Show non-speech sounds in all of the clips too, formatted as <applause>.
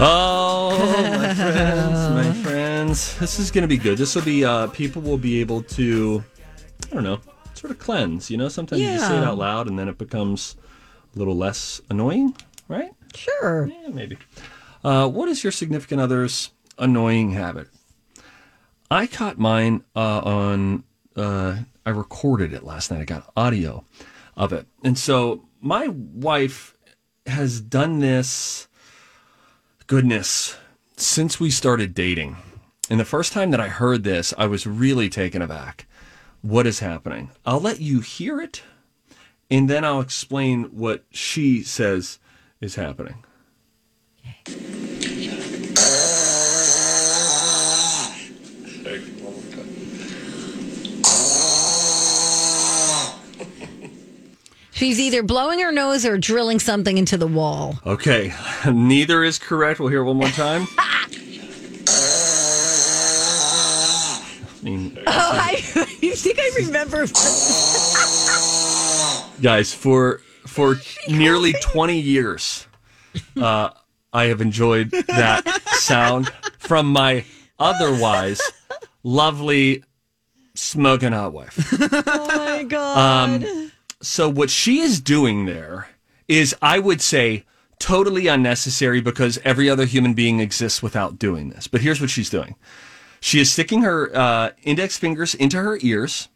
Oh, my <laughs> friends, my friends. This is going to be good. This will be, uh, people will be able to, I don't know, sort of cleanse. You know, sometimes you just say it out loud and then it becomes a little less annoying, right? Sure. Yeah, maybe. Uh, what is your significant other's annoying habit? I caught mine uh, on, uh, I recorded it last night. I got audio of it. And so my wife has done this, goodness, since we started dating. And the first time that I heard this, I was really taken aback. What is happening? I'll let you hear it, and then I'll explain what she says is happening. She's either blowing her nose or drilling something into the wall. Okay, <laughs> neither is correct. We'll hear it one more time. <laughs> I mean, Oh, I, <laughs> you think I remember? guys, for for nearly twenty years, uh, I have enjoyed that sound from my otherwise lovely smoking hot wife. Oh my god! So what she is doing there is, I would say, totally unnecessary because every other human being exists without doing this. But here's what she's doing: she is sticking her uh, index fingers into her ears.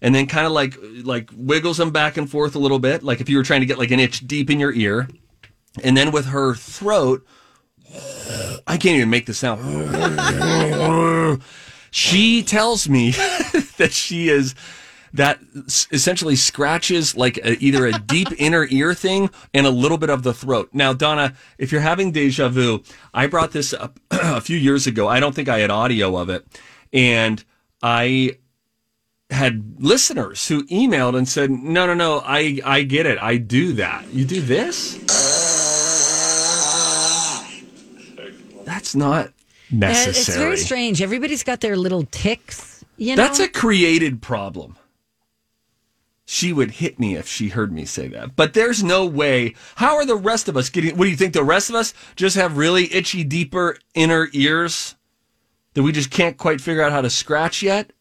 And then kind of like like wiggles them back and forth a little bit, like if you were trying to get like an itch deep in your ear. And then with her throat, I can't even make the sound. <laughs> she tells me <laughs> that she is that s- essentially scratches like a, either a deep <laughs> inner ear thing and a little bit of the throat. Now, Donna, if you're having deja vu, I brought this up <clears throat> a few years ago. I don't think I had audio of it, and I had listeners who emailed and said, "No, no, no, I I get it. I do that. You do this? That's not necessary. it's very strange. Everybody's got their little ticks. You know, That's a created problem. She would hit me if she heard me say that. But there's no way. How are the rest of us getting? What do you think? The rest of us just have really itchy, deeper inner ears that we just can't quite figure out how to scratch yet?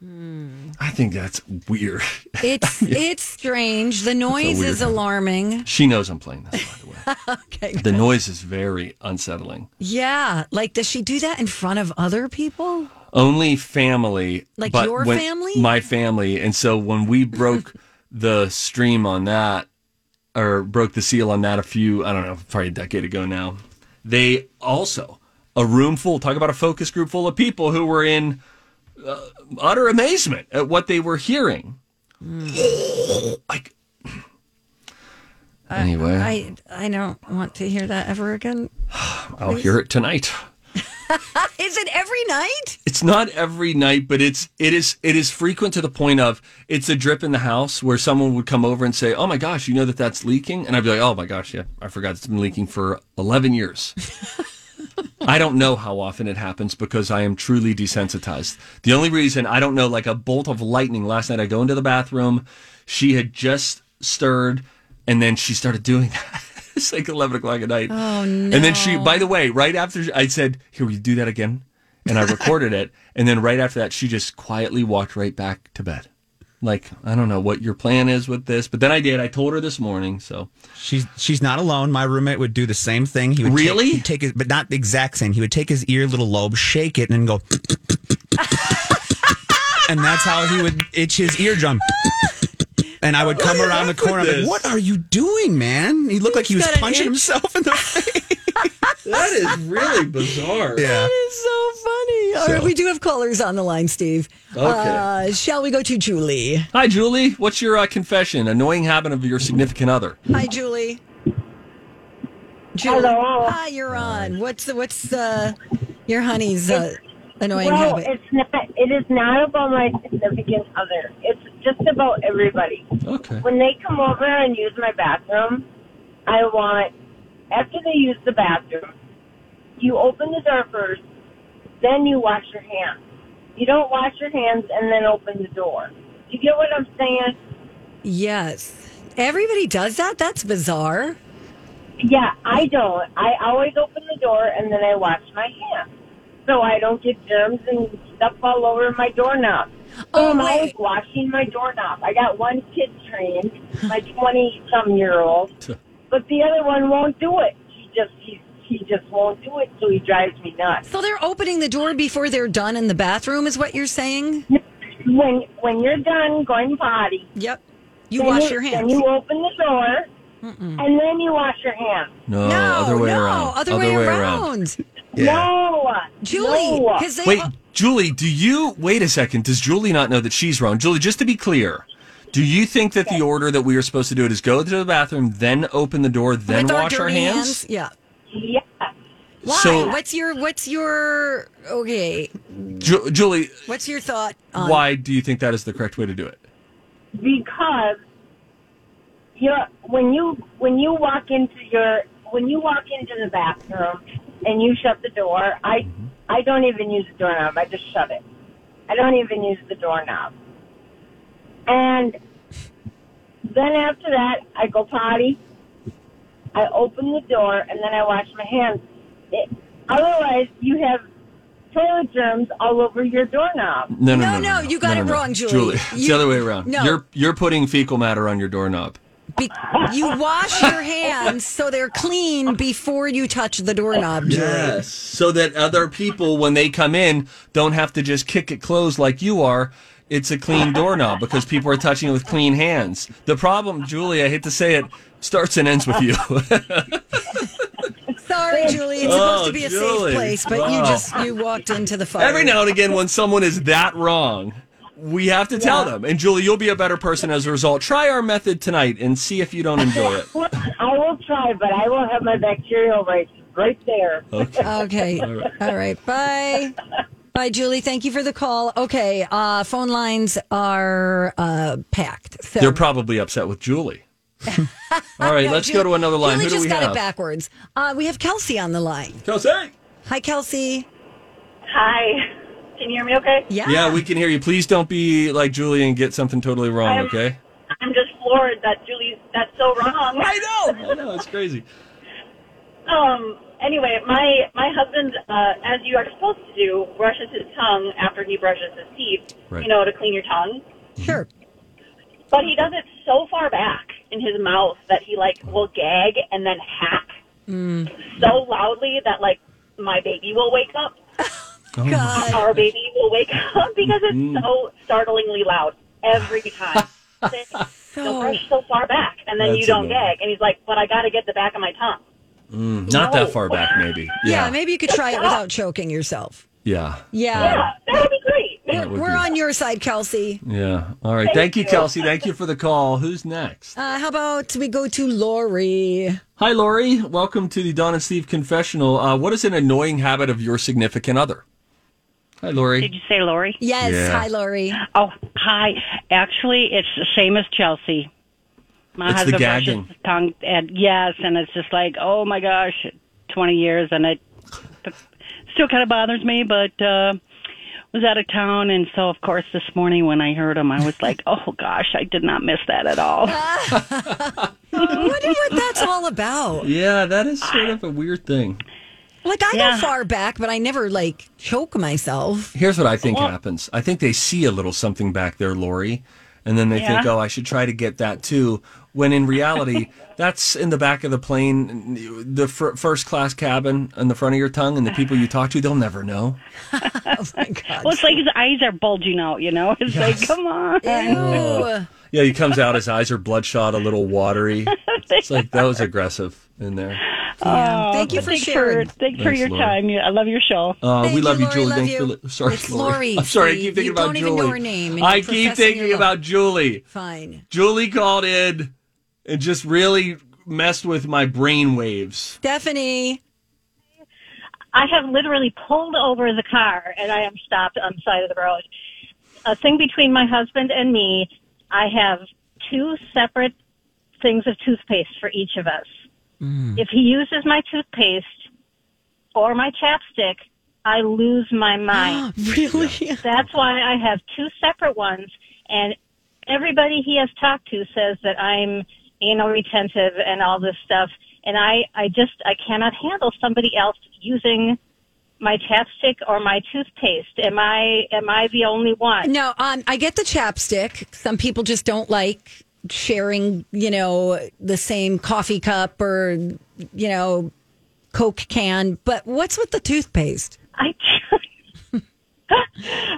Hmm. I think that's weird. it's <laughs> it's strange. The noise is alarming. She knows I'm playing this, by the way. <laughs> Okay. The noise is very unsettling. Yeah, like does she do that in front of other people? Only family Like but your when- family? my family. And so when we broke <laughs> the stream on that or broke the seal on that a few i don't know probably a decade ago now they also a room full talk about a focus group full of people who were in uh, utter amazement at what they were hearing. Like anyway. I I don't want to hear that ever again. i'll hear it tonight <laughs> Is it every night? it's not every night, but it's it is it is frequent to the point of it's a drip in the house where someone would come over and say, "Oh my gosh, you know that that's leaking," and I'd be like, "Oh my gosh, yeah, I forgot it's been leaking for eleven years." <laughs> I don't know how often it happens because I am truly desensitized. The only reason I don't know, like a bolt of lightning. Last night I go into the bathroom, she had just stirred, and then she started doing that. It's like eleven o'clock at night. Oh no! And then she, by the way, right after I said, "Here, will you do that again?" and I recorded it, <laughs> and then right after that, she just quietly walked right back to bed. Like, I don't know what your plan is with this, but then I did. I told her this morning. So She's she's not alone. My roommate would do the same thing. He would Really? take, take his, but not the exact same. He would take his ear little lobe, shake it, and then go. <laughs> and that's how he would itch his eardrum. <laughs> And I would come around the corner. I'm like, "What are you doing, man?" He looked like he was punching himself in the <laughs> face. that is really bizarre. Yeah. That is so funny. All right, So- we do have callers on the line, Steve. Okay. Uh, shall we go to Julie? Hi, Julie. What's your uh, confession? Annoying habit of your significant other? Hi, Julie. Julie. Hello. Hi, you're on. What's the, what's uh, your honey's uh, annoying well, habit? it's not. It is not about my significant other. It's just about everybody. Okay. When they come over and use my bathroom, I want after they use the bathroom, you open the door first, then you wash your hands. You don't wash your hands and then open the door. You get what I'm saying? Yes. Everybody does that? That's bizarre. Yeah, I don't. I always open the door and then I wash my hands. So I don't get germs and stuff all over my doorknob. So Oh, I'm always washing my doorknob. I got one kid trained, my 20 some year old, <laughs> but the other one won't do it. He just, he, he just won't do it, so he drives me nuts. So they're opening the door before they're done in the bathroom, is what you're saying? When, when you're done going potty, Yep. You then wash your hands. Then you open the door, and then you wash your hands. No, no, other way no, around. other, way, around. No, Julie, no. because they Wait, Julie, do you wait a second? Does Julie not know that she's wrong? Julie, just to be clear, do you think that the order that we are supposed to do it is go to the bathroom, then open the door, then with wash our dirty hands? Yeah. Yeah. Why? So- what's your what's your okay? Ju- Julie, What's your thought on why do you think that is the correct way to do it? because you're when you when you walk into your when you walk into the bathroom and you shut the door, I mm-hmm. I don't even use the doorknob. I just shut it. I don't even use the doorknob. And then after that, I go potty. I open the door and then I wash my hands. It, otherwise, you have toilet germs all over your doorknob. No, no, No, no, no, you got no, it wrong, Julie. Julie, it's You- the other way around. no. You're you're putting fecal matter on your doorknob. Be- you wash your hands so they're clean before you touch the doorknob, Julie. So that other people, when they come in, don't have to just kick it closed like you are. It's a clean doorknob because people are touching it with clean hands. The problem, Julie, I hate to say it, starts and ends with you. <laughs> Sorry, Julie. It's Oh, supposed to be a Julie. safe oh, place, but you just you walked into the fire. Every now and again, when someone is that wrong, we have to tell them. And Julie, you'll be a better person as a result. Try our method tonight and see if you don't enjoy it. <laughs> I will try, but I will have my bacterial rights right there. Okay. <laughs> okay. All right. Bye. Bye, Julie. Thank you for the call. Okay. Uh, phone lines are uh, packed. So They're probably upset with Julie. <laughs> All right, No, let's Ju- go to another line. Julie Who do just we just got have? it backwards. Uh, we have Kelsey on the line. Kelsey. Hi, Kelsey. Hi. Can you hear me okay? Yeah. Yeah, we can hear you. Please don't be like Julie and get something totally wrong, I'm- okay? I'm just floored that Julie's that's so wrong. I know. I know. It's crazy. <laughs> Um anyway, my my husband uh as you are supposed to do, brushes his tongue after he brushes his teeth, Right. you know, to clean your tongue. Sure. But he does it so far back in his mouth that he like will gag and then hack mm. so loudly that like my baby will wake up. God. Our baby will wake up because it's so startlingly loud every time. <laughs> Don't brush so far back, and then That's you don't annoying. gag. And he's like, "But I got to get the back of my tongue." Not that far back, maybe. Yeah. Yeah. maybe you could try it without choking yourself. Yeah. Yeah. Yeah, that would be great. That We're be- on your side, Kelsey. Yeah. All right. Thank you, Kelsey. Thank you for the call. Who's next? Uh, how about we go to Lori? Hi, Lori. Welcome to the Don and Steve confessional. Uh, what is an annoying habit of your significant other? Hi, Lori. Did you say Lori? Yes. Yeah. Hi, Lori. Oh, hi. Actually, it's the same as Chelsea. My It's the gagging. brushes his tongue, and yes, and it's just like, oh my gosh, twenty years, and it still kind of bothers me. But uh, was out of town, and so of course this morning when I heard him, I was like, <laughs> oh gosh, I did not miss that at all. <laughs> I wonder what that's all about. Yeah, that is sort of a weird thing. Like I Yeah. go far back, but I never like choke myself. Here's what I think happens. I think they see a little something back there, Lori, and then they think, "Oh, I should try to get that too." When in reality, <laughs> that's in the back of the plane, the fir- first class cabin on the front of your tongue, and the people you <laughs> talk to, they'll never know. <laughs> Oh my God. Well, it's like his eyes are bulging out. You know, it's like, come on. Ew. Yeah, he comes out, his eyes are bloodshot, a little watery. It's like that was aggressive in there. Yeah. Thank you for thanks sharing. For, thanks for your Lori. time. You- I love your show. Uh, Thank we love you, you, Julie. love Thanks you. for li- sorry, It's Lori. Lori, I'm sorry, I keep thinking You about don't even Julie. know her name, I keep thinking about Julie. Fine. Julie called in and just really messed with my brain waves. Stephanie. I have literally pulled over the car and I am stopped on the side of the road. A thing between my husband and me, I have two separate things of toothpaste for each of us. If he uses my toothpaste or my chapstick, I lose my <gasps> mind. Really? That's why I have two separate ones. And everybody he has talked to says that I'm anal retentive and all this stuff. And I, I just, I cannot handle somebody else using my chapstick or my toothpaste. Am I, am I the only one? No, um, I get the chapstick. Some people just don't like sharing, you know, the same coffee cup or, you know, Coke can. But what's with the toothpaste? I, <laughs>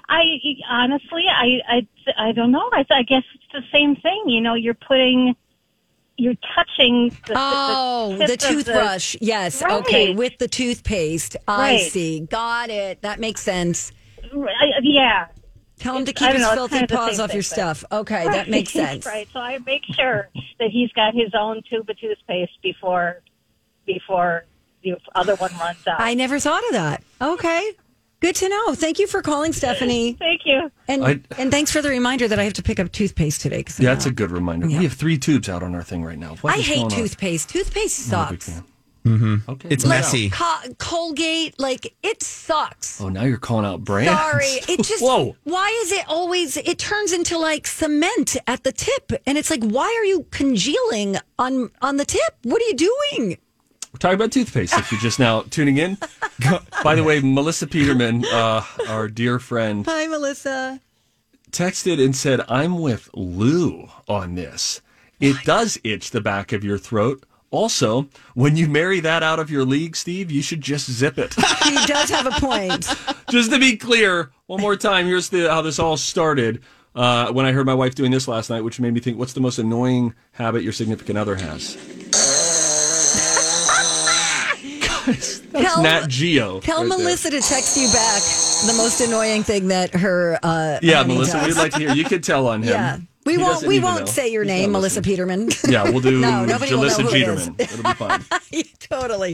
I honestly, I, I, I don't know. I, I guess it's the same thing. You know, you're putting, you're touching the, Oh, the, the, toothbrush. yes. Right. Okay. With the toothpaste. I Right. see. Got it. That makes sense. Right, yeah. Tell him to It's- I keep his know, filthy kind of paws off your thing, but- stuff. Okay. That makes <laughs> sense. right. So I make sure that he's got his own tube of toothpaste before before the other one runs out. I never thought of that. Okay. Good to know. Thank you for calling, Stephanie. <laughs> Thank you. And I- and thanks for the reminder that I have to pick up toothpaste today. 'cause I'm Yeah, that's a good reminder. Yeah. We have three tubes out on our thing right now. What I hate going on? toothpaste. Toothpaste No sucks. Fan. Mm-hmm. Okay. It's well, messy. Co- Colgate, like it sucks. Oh, now you're calling out brands. Sorry, it <laughs> just. Whoa. Why is it always? It turns into like cement at the tip, and it's like, why are you congealing on on the tip? What are you doing? We're talking about toothpaste. If you're just now <laughs> tuning in. By the way, Melissa Peterman, uh, our dear friend, Hi, Melissa. texted and said, "I'm with Lou on this. It does itch the back of your throat." Also, when you marry that out of your league, Steve, you should just zip it. <laughs> He does have a point. <laughs> just to be clear, one more time, here's the how this all started. Uh, when I heard my wife doing this last night, which made me think, what's the most annoying habit your significant other has? Guys, that's Tell- Nat Geo. Tell right there. Melissa to text you back the most annoying thing that her. Uh, Yeah, Melissa, does. we'd like to hear. You could tell on him. <laughs> Yeah, we He won't. We won't know. say your He's name, Melissa. Peterman. Yeah, we'll do <laughs> No, nobody will know Jalissa who it is. It'll be fine. <laughs> totally.